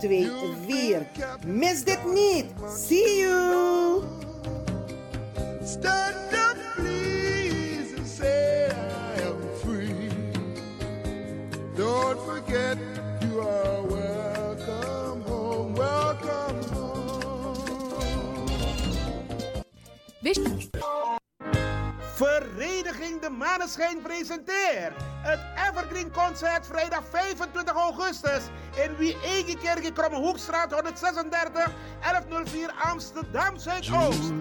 2 4. Mis dit niet. See you! Stand up, please, and say I am free. Don't forget you are welcome home, welcome home. Wist Vereniging De Maneschijn presenteert het Evergreen Concert vrijdag 25 augustus in Wie Egekerk Krommehoekstraat 136 1104 Amsterdam Zuidoost.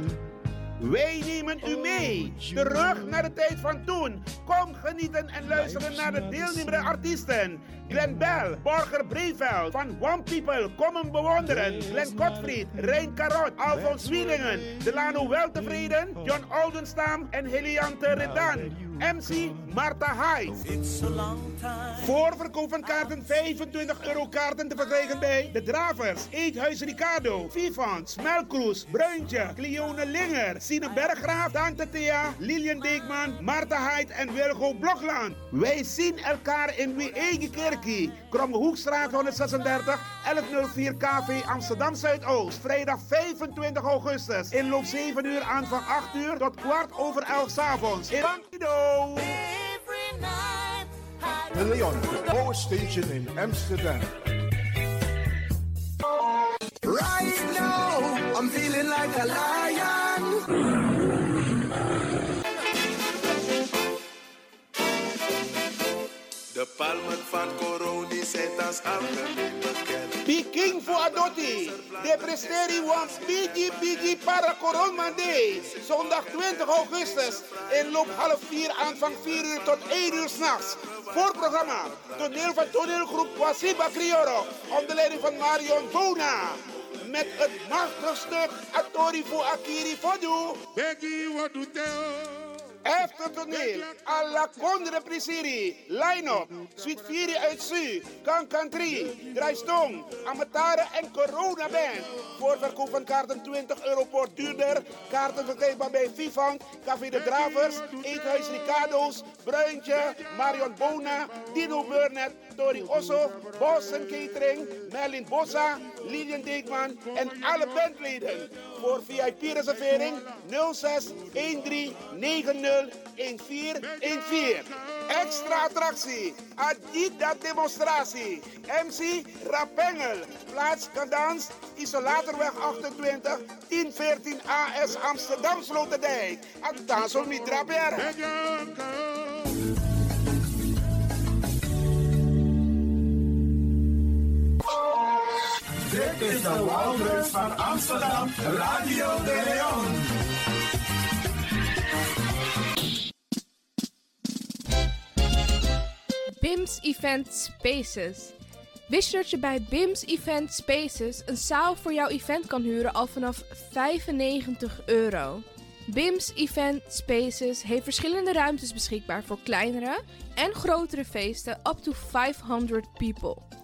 Wij nemen u mee, terug naar de tijd van toen. Kom genieten en luisteren naar de deelnemende artiesten. Glenn Bell, Borger Breveld, van One People, kom hem bewonderen. Glenn Gottfried, Rein Karot, Alfons Wielingen, Delano Weltevreden, John Oldenstam en Heliante Redan. MC Marta Hyde. Voorverkoop van kaarten 25 euro kaarten te verkrijgen bij De Dravers, Eethuis Ricardo, Vivans, Melkroes, Bruintje, Cleone Linger, Sine Berggraaf, Tante Thea, Lilian Deekman, Marta Hyde en Wilgo Blokland. Wij zien elkaar in Wie Eigen Kerkie, Krommehoekstraat 136, 1104 KV Amsterdam Zuidoost. Vrijdag 25 augustus. Inloop 7 uur aan van 8 uur tot kwart over 11 s avonds. In Bandido. De Leon, the power station in Amsterdam. Right now, I'm feeling like a lion. De palmen van Coroni zijn als algemeen bekend. Peking voor Adotti. De presteri want Bigi Bigi para Coronmande. Zondag 20 augustus. Inloop half 4 aanvang 4 uur tot 1 uur s'nachts. Voorprogramma. Toneel van toneelgroep Wasiba Crioro. Onder leiding van Marion Bona. Met het machtig stuk Atori voor Akiri Fodu. Tell? Efter toneel, alla Condre Prisiri, line-up, Suite 4 uit Su, Kankan 3, Draaistong, Amatare en Corona Band. Voorverkoop van kaarten 20 euro per duurder. Kaarten verkrijgbaar bij Vivant, Café de Dravers, Eethuis Ricardo's, Bruintje, Marion Bona, Dino Burnett, Tori Osso, Boston Catering, Merlin Bossa, Lilian Deekman en alle bandleden. Voor VIP-reservering 06 13 90 1414. Extra attractie, Adidas demonstratie, MC Rapengel, plaats Kadans, Isolatorweg 28, 1014 AS Amsterdam Sloterdijk. Adanso Mitra Dit is de Wouders van Amsterdam, Radio de Leon. BIMS Event Spaces. Wist je dat je bij BIMS Event Spaces een zaal voor jouw event kan huren al vanaf 95 euro? BIMS Event Spaces heeft verschillende ruimtes beschikbaar voor kleinere en grotere feesten up to 500 people.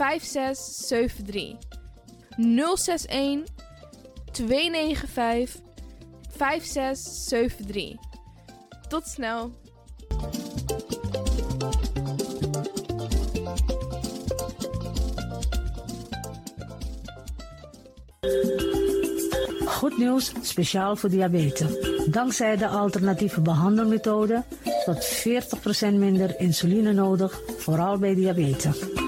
5673. 061 295 5673. Tot snel. Goed nieuws, speciaal voor diabetes. Dankzij de alternatieve behandelmethode tot 40% minder insuline nodig, vooral bij diabetes.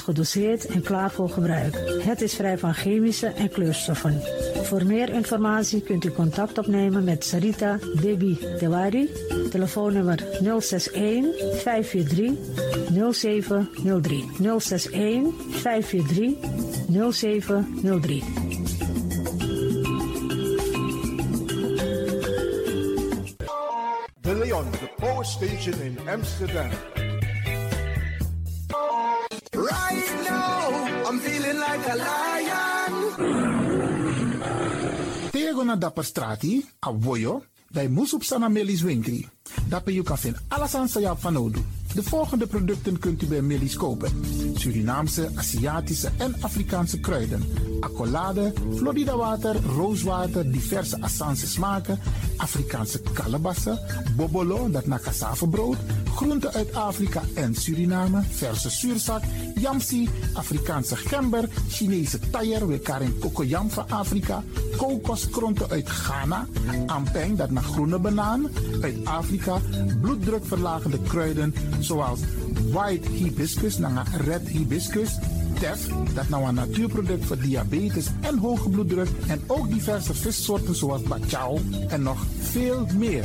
gedoseerd en klaar voor gebruik. Het is vrij van chemische en kleurstoffen. Voor meer informatie kunt u contact opnemen met Sarita Debi Dewari. Telefoonnummer 061 543 0703. 061 543 0703. De Leon, the power station in Amsterdam. Na dapper strati, a voyo, bij Moesop Sana Melis Winkri. Dapper you kan vinden alles aan sa van nodu. De volgende producten kunt u bij Melis kopen. Surinaamse, Aziatische en Afrikaanse kruiden. Accolade, Florida water, rooswater, diverse Assange smaken. Afrikaanse kalebassen, bobolo, dat na cassavebrood. Groenten uit Afrika en Suriname, verse zuurzak, yamsi, Afrikaanse gember, Chinese taier, we karin kokoyam van Afrika, kokoskronten uit Ghana, ampeng, dat naar groene banaan, uit Afrika, bloeddrukverlagende kruiden zoals white hibiscus, naar red hibiscus, tef, dat nou een natuurproduct voor diabetes en hoge bloeddruk en ook diverse vissoorten zoals bachao en nog veel meer.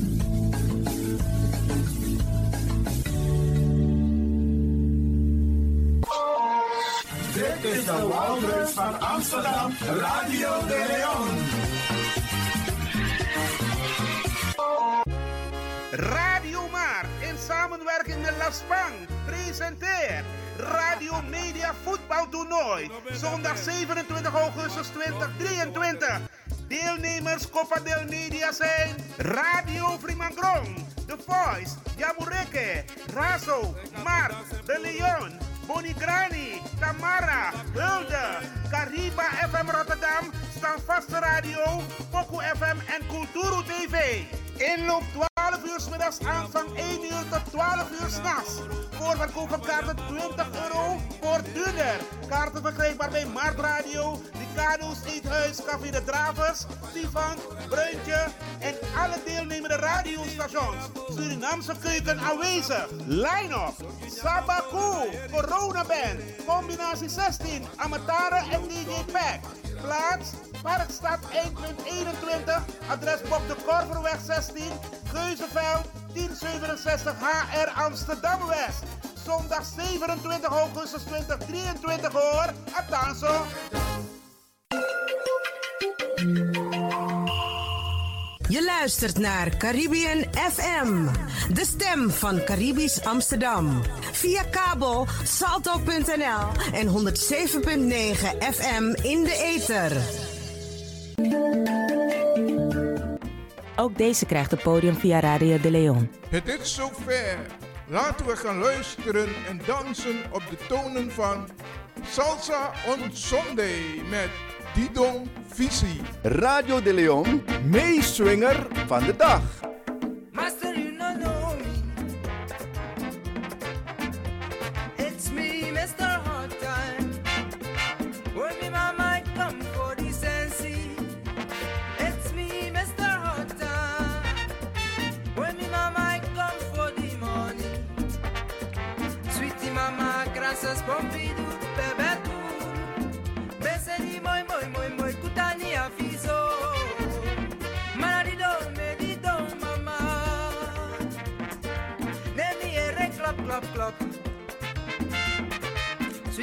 Is de Wouders van Amsterdam, Radio de Leon. Radio Maar in samenwerking met La Spang presenteert Radio Media Voetbaltoernooi. Zondag 27 augustus 2023. Deelnemers Copa del Media zijn Radio Frimangrong, The Voice, Jamureke, Razo, Mark, De Leon, Bonigrani, Tamara, Hulde, Cariba FM Rotterdam, Standvaste Radio, Poku FM en Kulturu TV. Inloop 12 uur middags aanvang 1 uur tot 12 uur s'nachts. Voorverkoop van kaarten 20 euro voor duurder. Kaarten verkrijgbaar bij Mart Radio, Ricardo's Eethuis, Café de Dravers, Stefan, Bruintje en alle deelnemende radiostations. Surinaamse keuken aanwezig. Line-up, Sabaku, Corona Band, combinatie 16, Amatare en DJ Pack. Plaats, Parkstad 1.21, adres Bob de Korverweg 16, Geuzenveld 1067 HR Amsterdam West. Zondag 27 augustus 2023 hoor. Atanso. Je luistert naar Caribbean FM, de stem van Caribisch Amsterdam. Via kabel salto.nl en 107.9 FM in de ether. Ook deze krijgt het podium via Radio de Leon. Het is zover. Laten we gaan luisteren en dansen op de tonen van Salsa on Sunday met Didon Visi. Radio de Leon, meeswinger van de dag.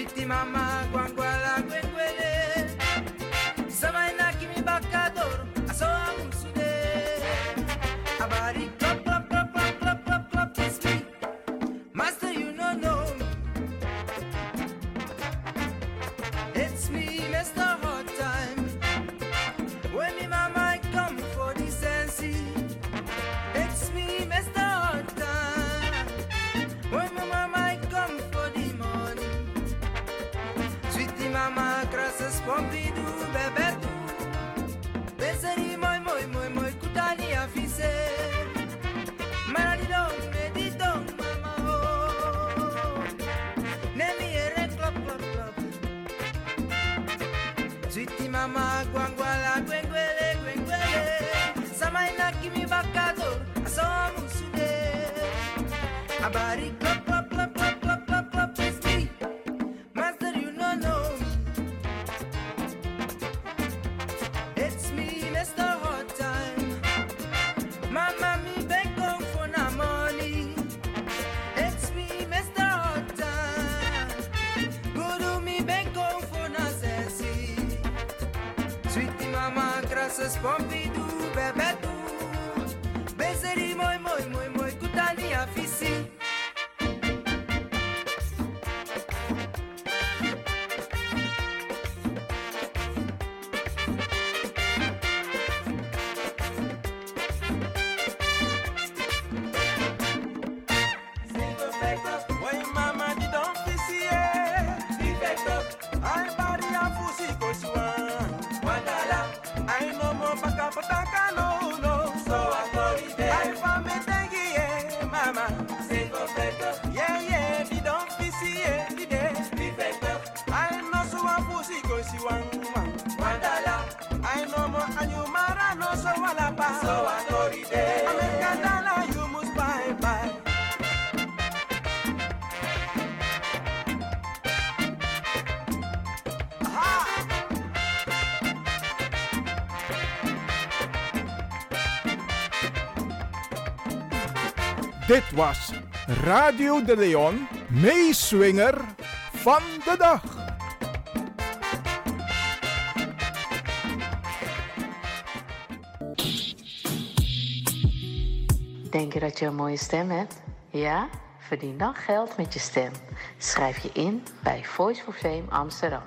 Senti mamma, quanguala Princess Pompidou, bébé. Dit was Radio de Leon, meeswinger van de dag. Denk je dat je een mooie stem hebt? Ja? Verdien dan geld met je stem. Schrijf je in bij Voice for Fame Amsterdam.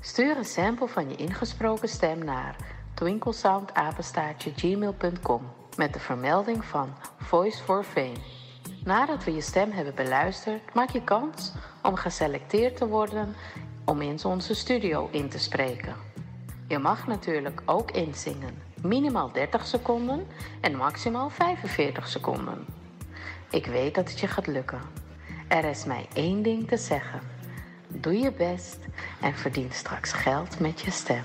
Stuur een sample van je ingesproken stem naar twinklesoundapenstaartje.gmail.com met de vermelding van Voice for Fame. Nadat we je stem hebben beluisterd, maak je kans om geselecteerd te worden om in onze studio in te spreken. Je mag natuurlijk ook inzingen, minimaal 30 seconden en maximaal 45 seconden. Ik weet dat het je gaat lukken. Er is mij één ding te zeggen. Doe je best en verdien straks geld met je stem.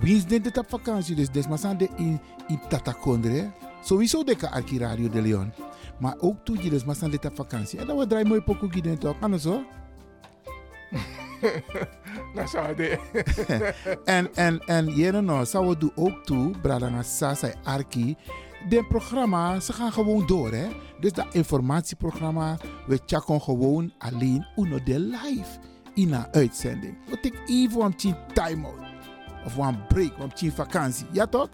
Wie is dit op vakantie? Dus des maar zijn de in, in Tatakondre. Sowieso de Arki Radio de Leon. Maar ook toe je dit op vakantie. En dan wordt draai mooi pokoe gieden toch? Anders hoor. Nou, zou de. en, en, en jere nou, zou we doen ook toe, Bradanga Sasa Arki. De programma, ze gaan gewoon door hè. Dus dat informatieprogramma, we checken gewoon alleen uno de live in een uitzending. We take even een time out. Of een break, een tien vakantie. Ja toch?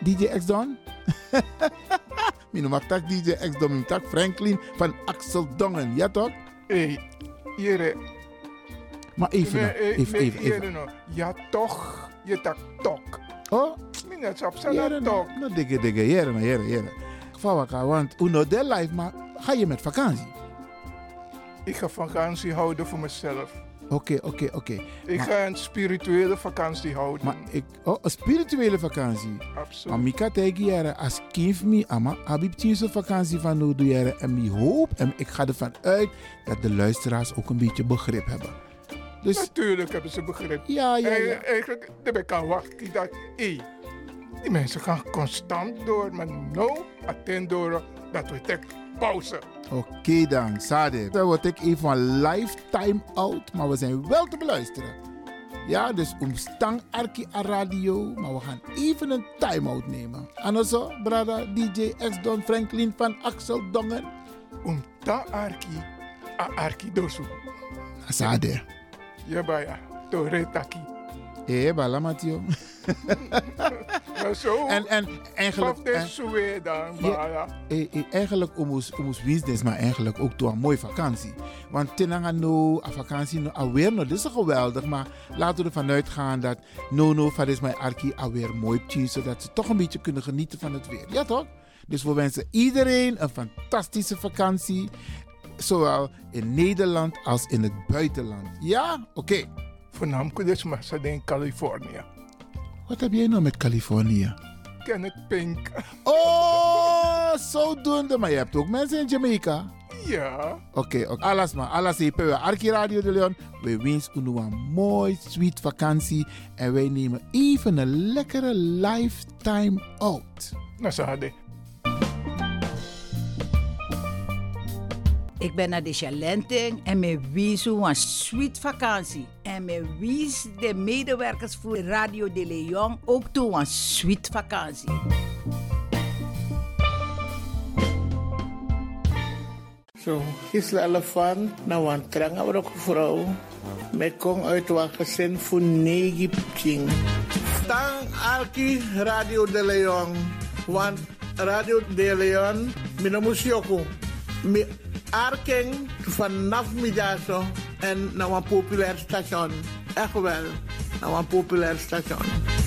DJ X Don? Mino mag tak DJ X Don, mino tak Franklin van Axel Dongen. Ja toch? Hey, jere. Maar even, nou, even, nee, even, even. jere nou. Ja, toch. Je tak tok. Oh? Minnet op Jere, zijn nou, tok. nou, dikke, dikke, jere, nou, jere, jere. Vawaka, want uno de live, maar ga je met vakantie? Ik ga vakantie houden voor mezelf. Oké, oké, oké. Ik Maar- ga een spirituele vakantie houden. Maar ik, oh, een spirituele vakantie. Absoluut. Maar tegen jaren, als kind me, ama, heb ik zo'n vakantie van nu jaren. En ik hoop, en ik ga ervan uit, dat de luisteraars ook een beetje begrip hebben. Dus, Natuurlijk hebben ze begrip. Ja, ja, En ja. Eigenlijk, daar ben ik aan wachten. Dat, hé, die mensen gaan constant door. Maar nou, attend door dat we tek pauze. Oké dan, Sade. Dan word ik even een lifetime out, maar we zijn wel te beluisteren. Ja, dus om stang Arki a radio, maar we gaan even een time-out nemen. Anders, brada DJ X Don Franklin van Axel Dongen. Om ta Arki, a Arki dosu. Sade. Ja, baya. Tore taki. Eh, bala Matio. Maar zo. En, en eigenlijk... En- dan, Ja, eh, eh, eigenlijk omus omus winstens, maar eigenlijk ook door een mooie vakantie. Want tenanga no, a vakantie no, alweer no, dit is geweldig. Maar laten we ervan uitgaan dat no no, van is mijn arki alweer mooi tien, zodat ze toch een beetje kunnen genieten van het weer. Ja toch? Dus we wensen iedereen een fantastische vakantie. Zowel in Nederland als in het buitenland. Ja? Oké. Voornamelijk dus maar ze in Californië. Wat heb jij nou met Californië? Kenneth Pink. Oh, zodoende. Maar je hebt ook mensen in Jamaica. Ja. Oké, oké. alles maar. Alles hier. Arki Radio de Leon. We wensen u een mooi, sweet vakantie. En wij nemen even een lekkere lifetime out. Nou, ze hadden. Ik ben naar de Chalenting en me wies een sweet vakantie. En me wies de medewerkers voor Radio de Leon ook toe een sweet vakantie. Zo, Gisela Elefant, nou een trange ook vrouw. Met kom uit wat gezin voor negi pching. Tang Alki Radio de Leon. Want Radio de Leon, mina musioko. Mi arking vanaf middag en naar een populair station. Echt wel, naar een populair station.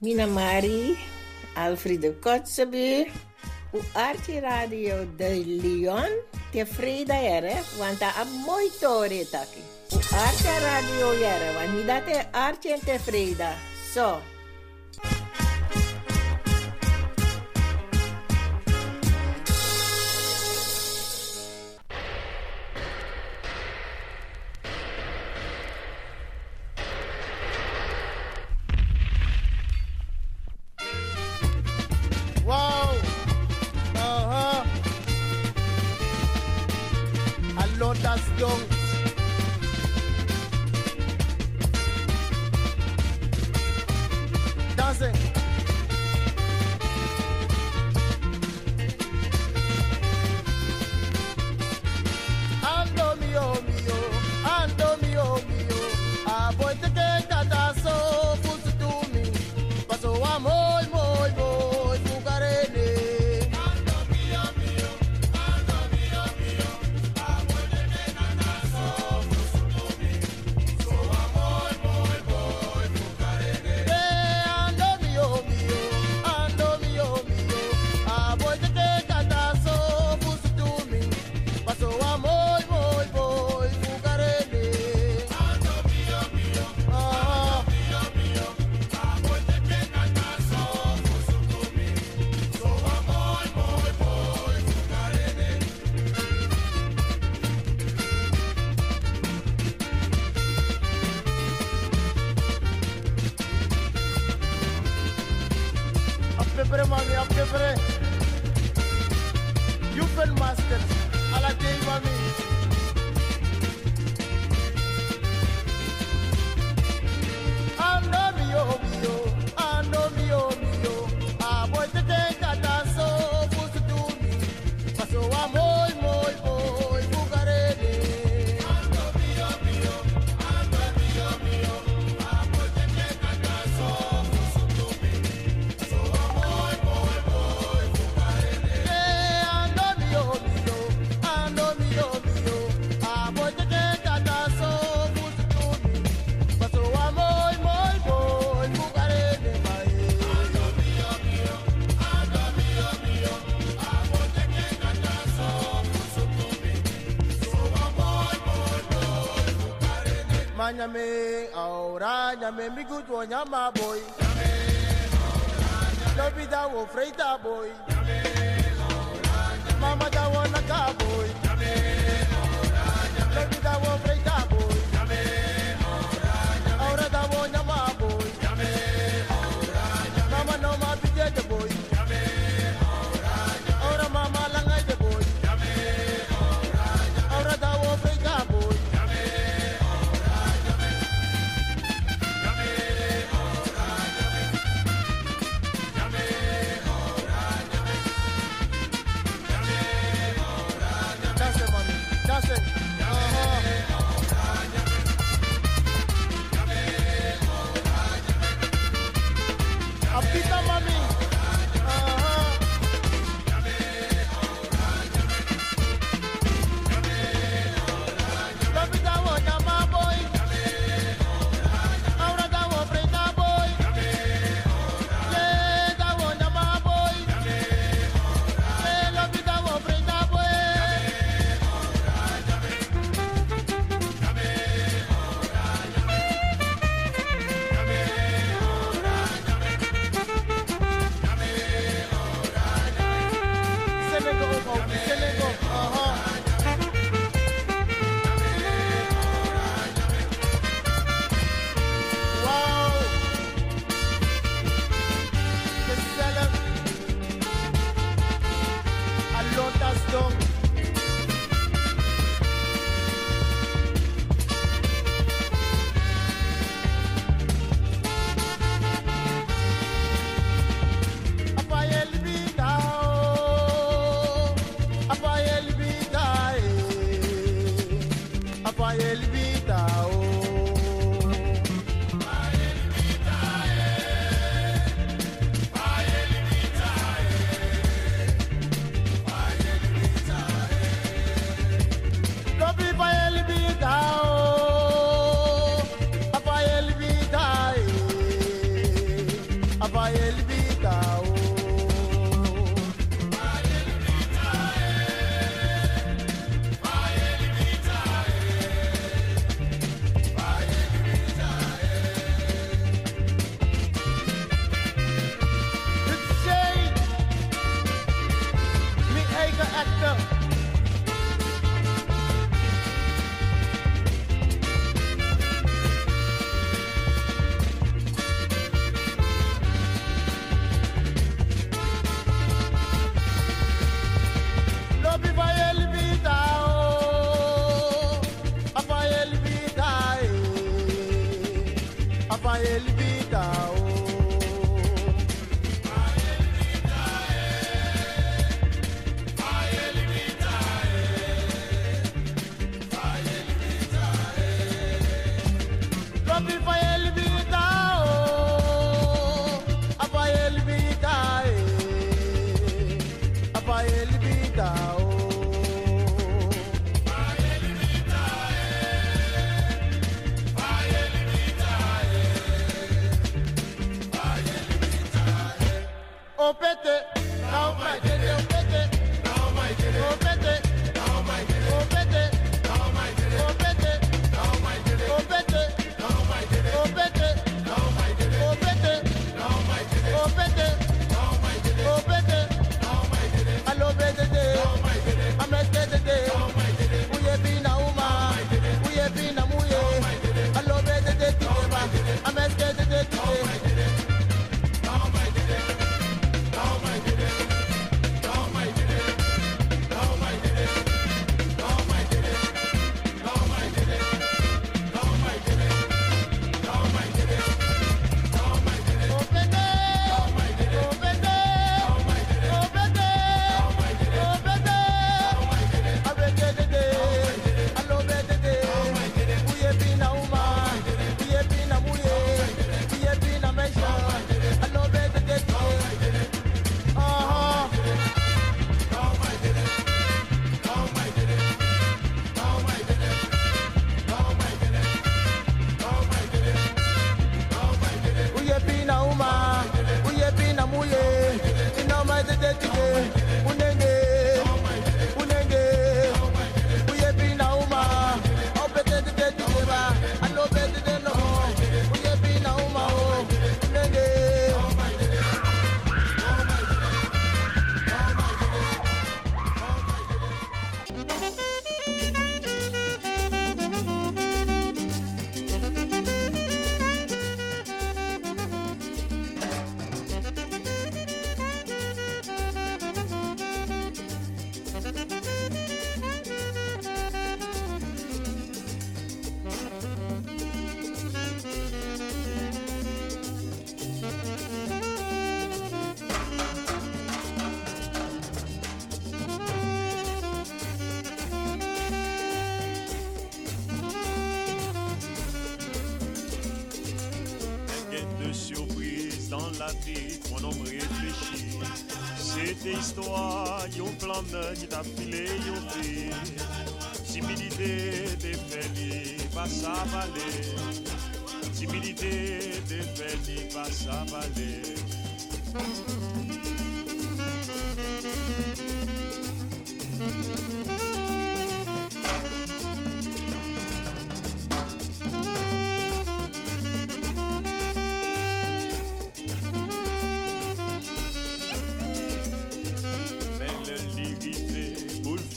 Minamari, Alfredo Kotzebue, u Arte Radio de Leon te jere, era, want a muito oreta taki. U Arte Radio era, want Archie date arte freida So. My boy. Love is our freighter boy. Mama, that one a cowboy.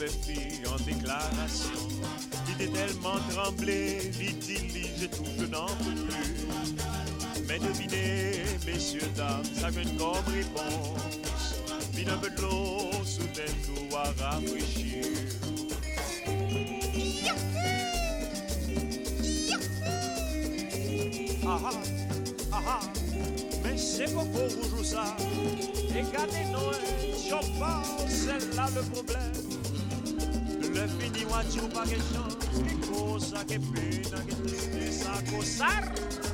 En déclaration. Il était tellement tremblé, vite-il je tout, je n'en peux plus. Mais devinez, messieurs, dames, ça vient comme réponse. Vine un peu de l'eau, soudain tout à rafraîchir. Ah ah, ah ah, mais c'est Rouge ou ça Regardez Noël, j'en parle, c'est là le problème. Le fini wachou pa gen chans Ki kosa ke pena tristesa kosar.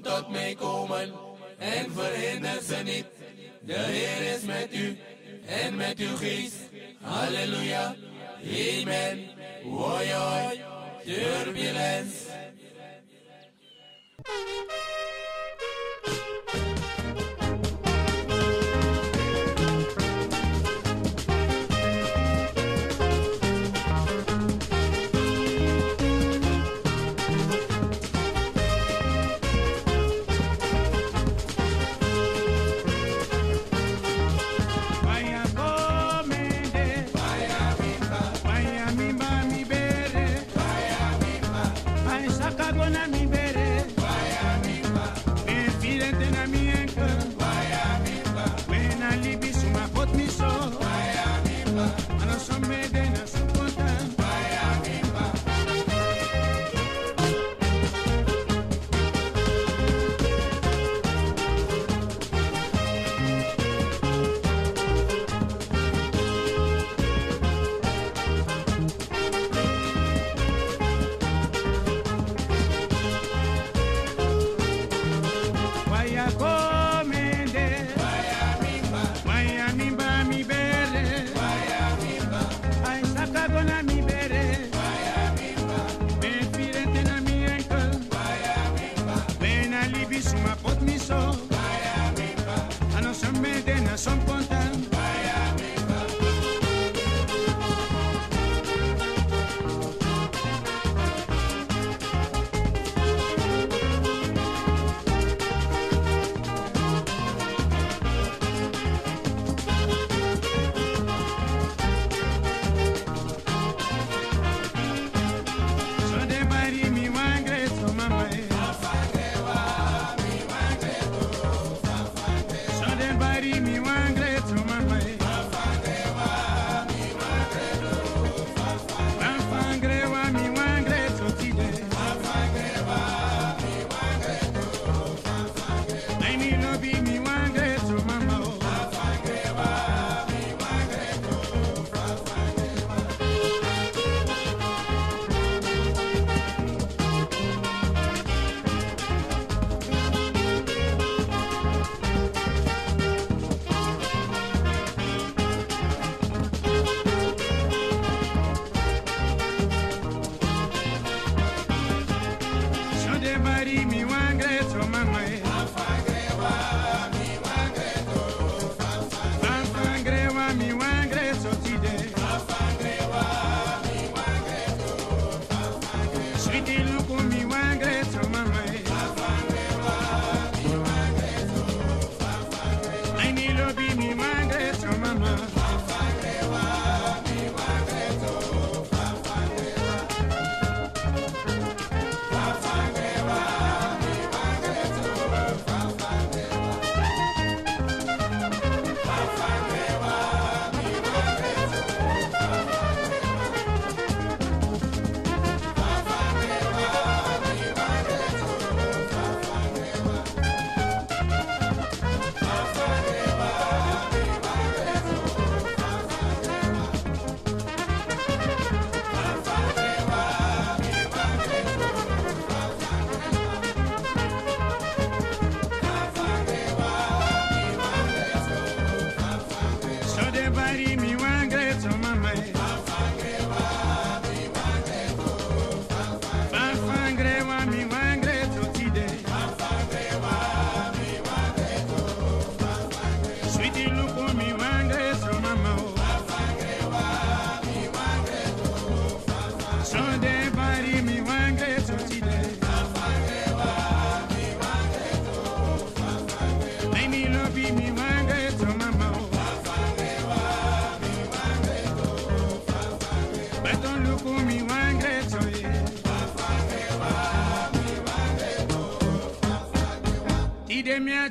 Tot mij komen en verhinder ze niet. De Heer is met u en met uw geest. Halleluja, amen. Hoi, turbulence.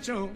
Mitchell.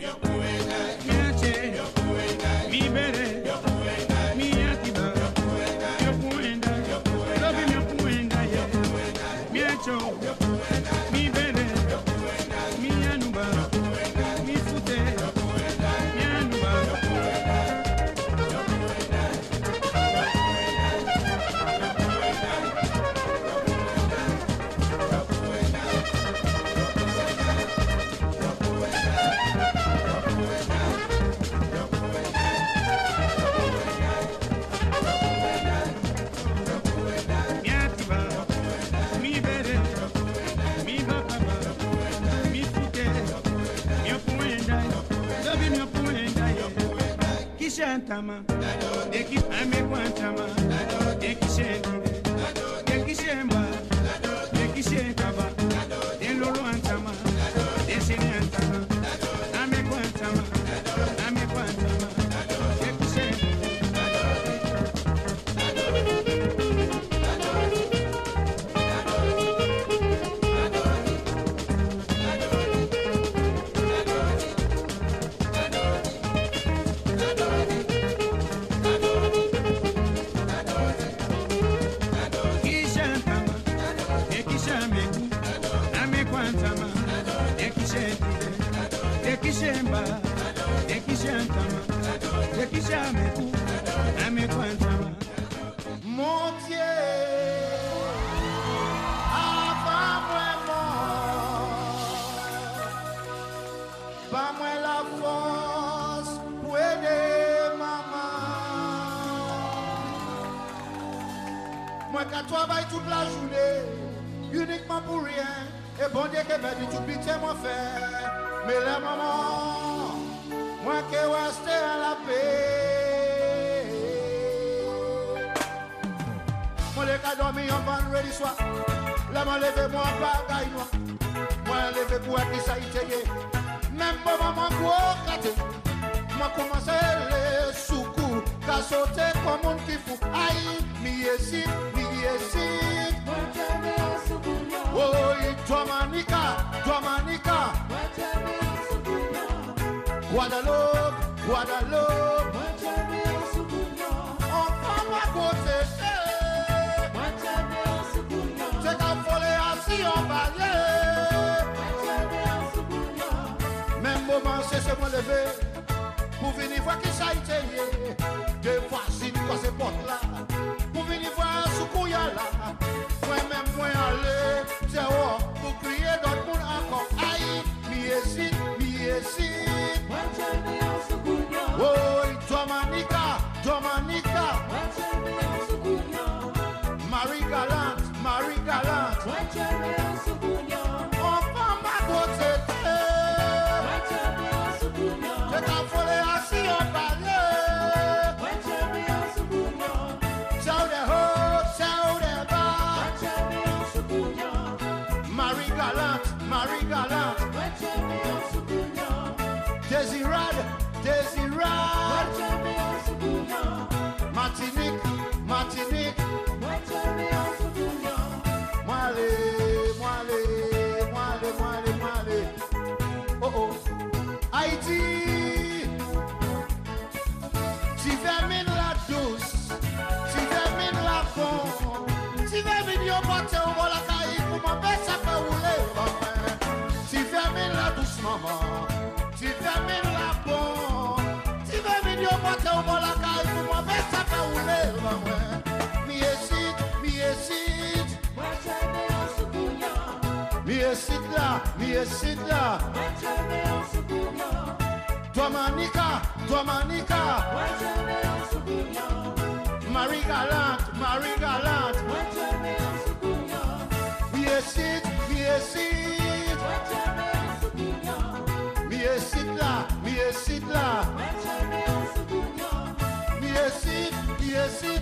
Pou vini vwa ki sa ite ye Te vwa si kwa se pot la Pou vini vwa sou kouya la Mwen men mwen ale Se ou pou kriye dot moun akon Ayi, mi esit, mi esit Mwen chen mi an sou kouya Oye, Domanika, Domanika Jerry. mama ti fẹmi la bọ ti fẹmi di o pàtẹ o bọla ka ìgbìmọ̀ bẹ sábà wulẹ̀ ìrọ̀wẹ́ mi yé sí mi yé sí. wájà mi ò sùkú yàn. mi yé sí dà mi yé sí dà. wájà mi ò sùkú yàn. Dominica, Dominica. Wájà mi ò sùkú yàn. Marie Galante, Marie Galante. Wájà mi ò sùkú yàn. Mi yé sí, mi yé sí. Mi sit là, mi sit là. Mi sit, mi sit.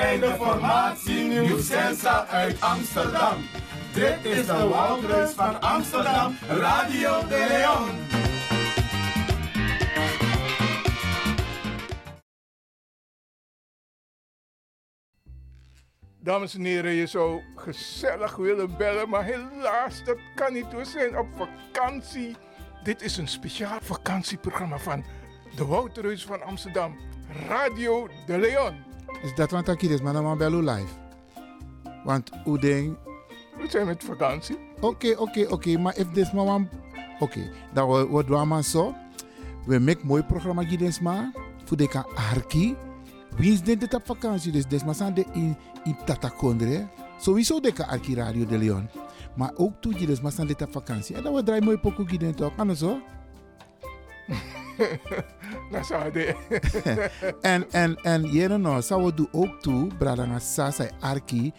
Zijn de formatie Nieuw Sensa uit Amsterdam. Dit is de Woudreus van Amsterdam, Radio de Leon. Dames en heren, je zou gezellig willen bellen, maar helaas, dat kan niet. We zijn op vakantie. Dit is een speciaal vakantieprogramma van de Wouterhuis van Amsterdam, Radio de Leon. Is dat wat ik is, maar dan bellen live. Want hoe denk... We zijn met vakantie. Oké, oké, oké, maar if dit maar one... Oké, dan wat doen we zo. We maken mooi programma gids maar. Voor de kan arki. Wie is dit op vakantie? Dus maar zijn de in, in Tatakondre. Sowieso de kan arki Radio de Leon. Maar ook toe dus maar zijn dit op vakantie. En dan we draaien mooi pokoe gids toch? Kan zo? Dat zou de. en, en, en jere nou, zou we doen ook toe, Bradanga Sasa Arki.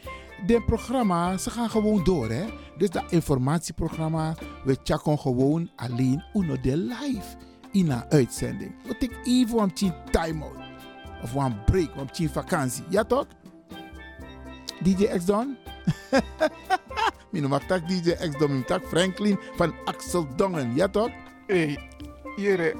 De programma, ze gaan gewoon door, hè. Dus dat informatieprogramma, we checken gewoon alleen uno de live in een uitzending. We take even een time-out. Of een break, een vakantie. Ja toch? DJ X Don? Mijn noem tak DJ X Don, mijn tak Franklin van Axel Dongen. Ja toch? Hey, jere.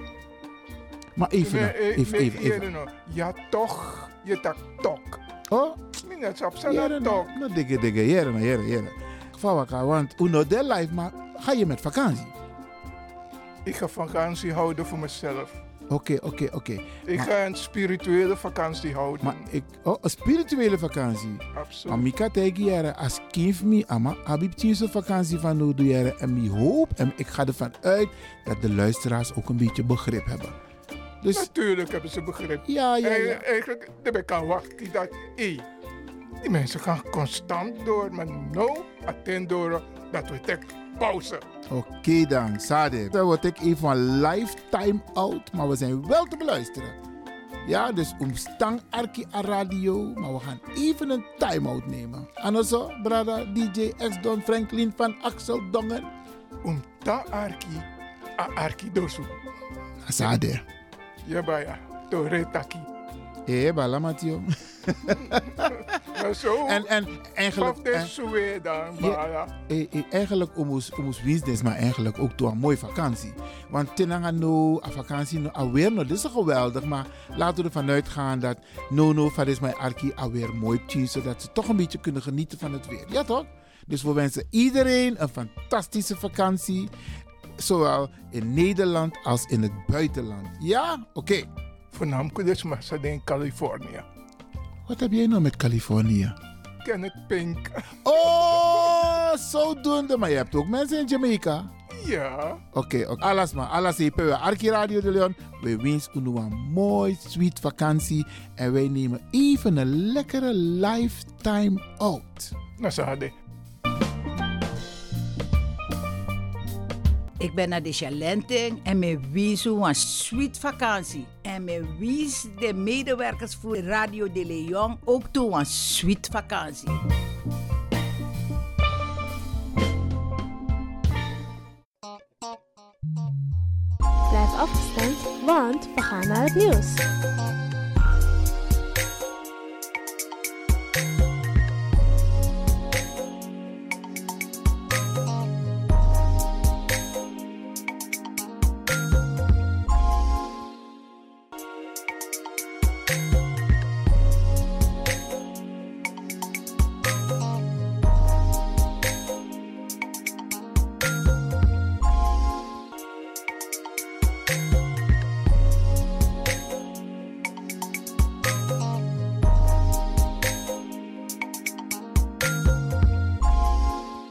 Maar even, Nee, eh, even, even. Ja, toch. Je tak tok. Oh? Op Jere, zijn tok. nou, dikke, dikke, jere, nou, jere, jere. Vawaka, want uno de live, maar ga je met vakantie? Ik ga vakantie houden voor mezelf. Oké, oké, oké. Ik Maar- ga een spirituele vakantie houden. Maar ik, oh, een spirituele vakantie. Absoluut. Maar Mika tegen jaren, als kind me, ama, abib tien vakantie van jaren. En ik hoop, en ik ga ervan uit, dat de luisteraars ook een beetje begrip hebben. Dus, Natuurlijk hebben ze begrip. Ja, ja, ja. En, eigenlijk, daar ben ik aan wachten dat, hé, die mensen gaan constant door, maar nou, attend door dat we tek pauze. Oké dan, Sade. Dan word ik even een lifetime out, maar we zijn wel te beluisteren. Ja, dus omstang Arki a radio, maar we gaan even een time-out nemen. En zo, brada DJ X Don Franklin van Axel Dongen. Om ta Arki, a Arki dosu. Sade. Ja, baya, to retaki. Eh, bala Matio. Maar zo, En, en eigenlijk... en- Ja, eh, eh, eigenlijk omus omus business, maar eigenlijk ook door een mooie vakantie. Want tenanga no, a vakantie no, alweer no, dit is geweldig, maar laten we ervan uitgaan dat no no van is mijn arki alweer mooi tien, zodat ze toch een beetje kunnen genieten van het weer. Ja toch? Dus we wensen iedereen een fantastische vakantie, zowel in Nederland als in het buitenland. Ja? Oké. Voornamelijk dus maar in Californië. Wat heb jij nou met Californië? Kenneth Pink. Oh, zodoende. Maar je hebt ook mensen in Jamaica. Ja. Oké, oké. alles maar. Alles even. We Arki Radio de Leon. We wensen u een mooi, sweet vakantie. En wij nemen even een lekkere lifetime out. Nou, hadden. Ik ben naar de Chalenting en me wies een sweet vakantie. En me wies de medewerkers voor Radio de Leon ook toe een sweet vakantie. Blijf afgestemd, want we gaan naar het nieuws.